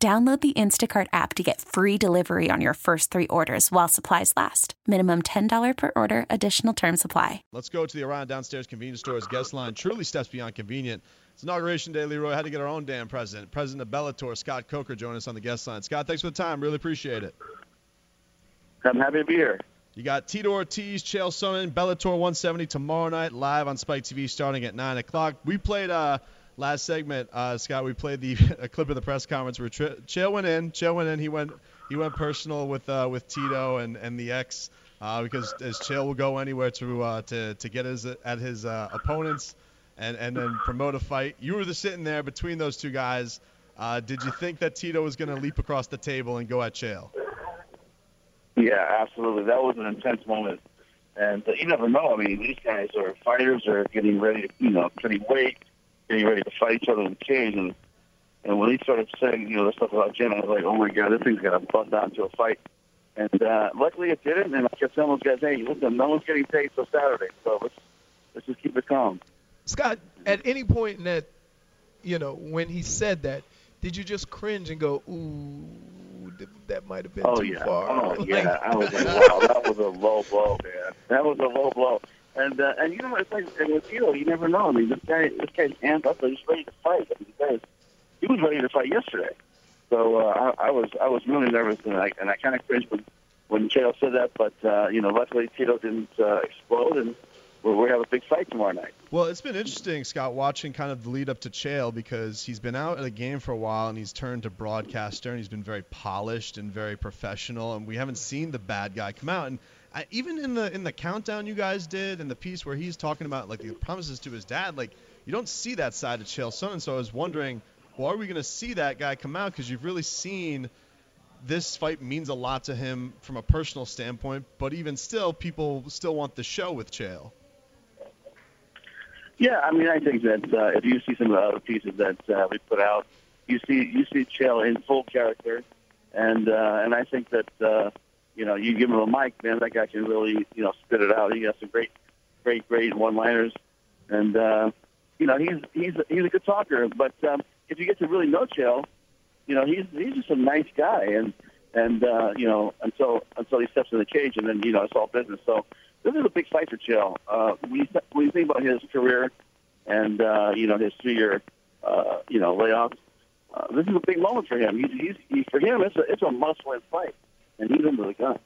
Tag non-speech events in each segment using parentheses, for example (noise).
Download the Instacart app to get free delivery on your first three orders while supplies last. Minimum $10 per order, additional term supply. Let's go to the Orion Downstairs Convenience Store's guest line. Truly steps beyond convenient. It's Inauguration Day, Leroy. Had to get our own damn president. President of Bellator, Scott Coker, join us on the guest line. Scott, thanks for the time. Really appreciate it. I'm happy to be here. You got Tito Ortiz, Chael Sonnen, Bellator 170 tomorrow night live on Spike TV starting at 9 o'clock. We played uh, last segment, uh, Scott, we played the (laughs) a clip of the press conference where Ch- Chael went in. Chael went in. He went he went personal with uh, with Tito and and the ex uh, because as Chael will go anywhere to uh, to to get his at his uh, opponents and and then promote a fight. You were the sitting there between those two guys. Uh, did you think that Tito was going to leap across the table and go at Chael? Yeah, absolutely. That was an intense moment. And you never know. I mean, these guys are fighters, are getting ready to, you know, cutting weight, getting ready to fight each other in the cage. And and when he started saying, you know, the stuff about Jen, I was like, oh my god, this thing's gonna bust down to a fight. And uh, luckily it didn't. And I kept telling those guys, hey, listen, no one's getting paid till Saturday, so let's let's just keep it calm. Scott, at any point in that, you know, when he said that, did you just cringe and go, ooh, that might have been oh, too yeah. far? Oh (laughs) Like- yeah, I was like, wow, that was a low blow, man. That was a low blow. And uh, and you know, it's like and with Tito, you never know. I mean, this guy, this guy's amped up. He's ready to fight. I mean, the guy he was ready to fight yesterday. So uh, I, I was I was really nervous, and I and I kind of cringed when when Chael said that. But uh, you know, luckily Tito didn't uh, explode, and we're we have a big fight tomorrow night. Well, it's been interesting, Scott, watching kind of the lead up to Chael because he's been out at a game for a while and he's turned to broadcaster and he's been very polished and very professional and we haven't seen the bad guy come out. And I, even in the in the countdown you guys did and the piece where he's talking about like the promises to his dad, like you don't see that side of Chael Sonnen. So I was wondering, well, are we going to see that guy come out? Because you've really seen this fight means a lot to him from a personal standpoint, but even still, people still want the show with Chael. Yeah, I mean, I think that uh, if you see some of the other pieces that uh, we put out, you see you see Chael in full character, and uh, and I think that uh, you know you give him a mic, man, that guy can really you know spit it out. He has some great, great, great one-liners, and uh, you know he's he's he's a good talker. But um, if you get to really know Chael, you know he's he's just a nice guy, and and uh, you know until until he steps in the cage, and then you know it's all business. So this is a big fight for Chael. Uh, when, you, when you think about his career and uh, you know his three-year uh, you know layoff, uh, this is a big moment for him. He's, he's, he, for him, it's a it's a must-win fight, and he's into the gun.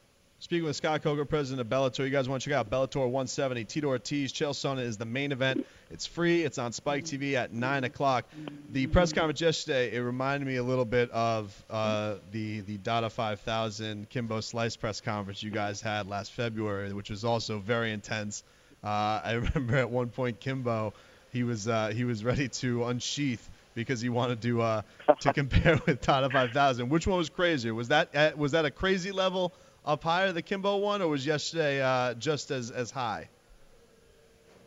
Speaking with Scott Coker, president of Bellator, you guys want to check out Bellator 170. Tito Ortiz, Chael Sonnen is the main event. It's free. It's on Spike TV at 9 o'clock. The press conference yesterday, it reminded me a little bit of uh, the the Dada 5000 Kimbo Slice press conference you guys had last February, which was also very intense. Uh, I (laughs) remember at one point Kimbo, he was uh, he was ready to unsheath because he wanted to uh, to (laughs) compare with Dada 5000. Which one was crazier? Was that at, was that a crazy level? up higher, the Kimbo one, or was yesterday uh, just as as high?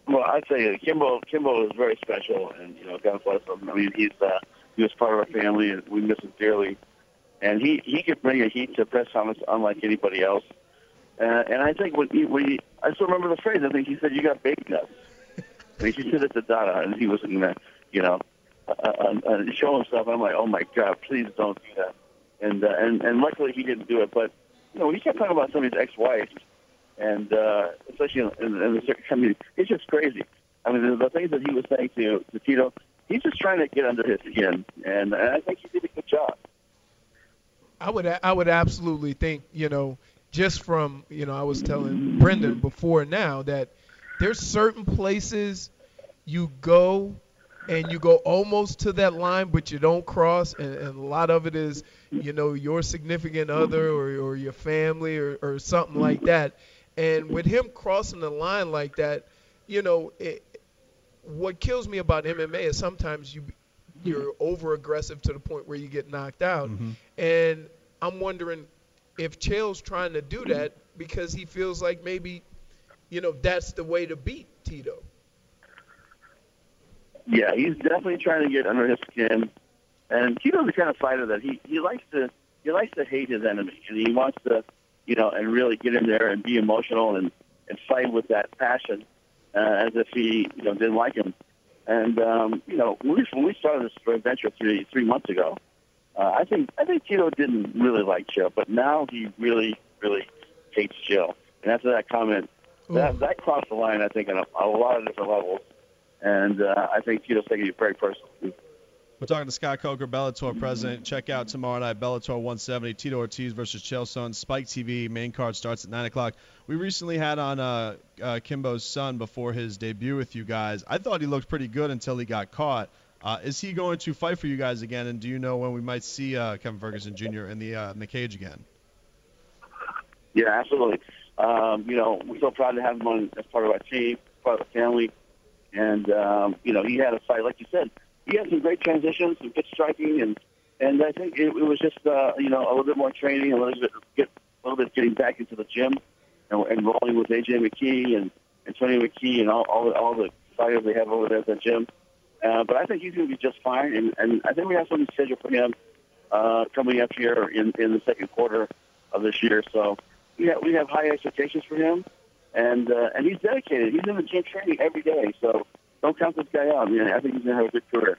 Well, I'd say uh, Kimbo Kimbo is very special, and you know, God bless him. I mean, he's uh, he was part of our family, and we miss him dearly. And he he could bring a heat to press conference unlike anybody else. Uh, and I think when he, when he, I still remember the phrase. I think he said, "You got baby nuts." and he said it to Dada, and he was in the, you know, uh, uh, show himself. I'm like, "Oh my God, please don't do that." And uh, and and luckily he didn't do it, but you know, he kept talking about some of his ex-wives, and uh, especially in, in, in the certain community, it's just crazy. I mean, the, the things that he was saying to, to Tito, he's just trying to get under his skin, and, and I think he did a good job. I would I would absolutely think you know just from you know I was telling Brendan before now that there's certain places you go and you go almost to that line but you don't cross and, and a lot of it is you know your significant other or, or your family or, or something like that and with him crossing the line like that you know it, what kills me about MMA is sometimes you you're over aggressive to the point where you get knocked out. Mm-hmm. And I'm wondering if Chael's trying to do that because he feels like maybe, you know, that's the way to beat Tito. Yeah, he's definitely trying to get under his skin. And Tito's the kind of fighter that he he likes to he likes to hate his enemy, and he wants to, you know, and really get in there and be emotional and and fight with that passion, uh, as if he you know didn't like him. And um, you know, when we, when we started this adventure three three months ago, uh, I think I think Tito didn't really like Chael, but now he really really hates Chael. And after that comment, that that crossed the line. I think on a, a lot of different levels, and uh, I think Tito's taking it very personally. We're talking to Scott Coker, Bellator president. Check out tomorrow night, Bellator 170, Tito Ortiz versus Chael Sonnen. Spike TV, main card starts at 9 o'clock. We recently had on uh, uh, Kimbo's son before his debut with you guys. I thought he looked pretty good until he got caught. Uh, is he going to fight for you guys again? And do you know when we might see uh, Kevin Ferguson Jr. in the uh, in the cage again? Yeah, absolutely. Um, you know, we're so proud to have him on as part of our team, part of the family. And um, you know, he had a fight, like you said, he had some great transitions, some good striking, and and I think it, it was just uh, you know a little bit more training, a little bit get a little bit getting back into the gym, and, and rolling with AJ McKee and Tony McKee and all all the, all the fighters they have over there at the gym. Uh, but I think he's going to be just fine, and, and I think we have something scheduled for him uh, coming up here in in the second quarter of this year. So we have we have high expectations for him, and uh, and he's dedicated. He's in the gym training every day. So don't count this guy out. I think he's gonna have a good career.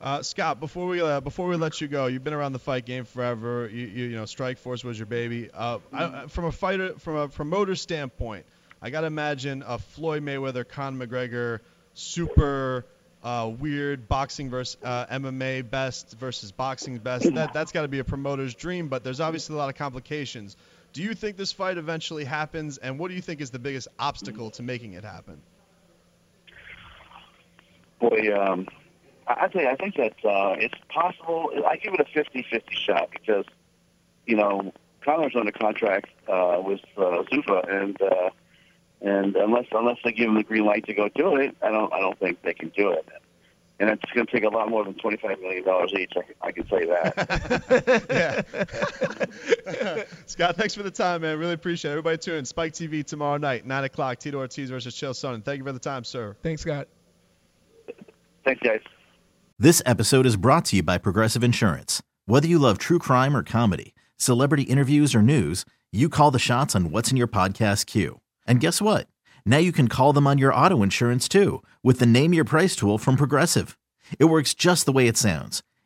Uh, Scott, before we uh, before we let you go, you've been around the fight game forever. You you, you know, Strikeforce was your baby. Uh, I, from a fighter, from a promoter standpoint, I gotta imagine a Floyd Mayweather, Conor McGregor, super uh, weird boxing versus uh, MMA best versus boxing best. That that's got to be a promoter's dream. But there's obviously a lot of complications. Do you think this fight eventually happens? And what do you think is the biggest obstacle to making it happen? Boy, um, I think I think that uh, it's possible. I give it a 50-50 shot because you know Conor's under contract uh, with uh, Zuffa, and uh, and unless unless they give him the green light to go do it, I don't I don't think they can do it. And it's going to take a lot more than twenty five million dollars each. I can, I can tell you that. (laughs) yeah. Scott, thanks for the time, man. Really appreciate it. Everybody tune in. Spike TV tomorrow night, nine o'clock. Tito Ortiz versus Chael Sonnen. Thank you for the time, sir. Thanks, Scott. Thanks, guys. This episode is brought to you by Progressive Insurance. Whether you love true crime or comedy, celebrity interviews or news, you call the shots on what's in your podcast queue. And guess what? Now you can call them on your auto insurance too with the Name Your Price tool from Progressive. It works just the way it sounds.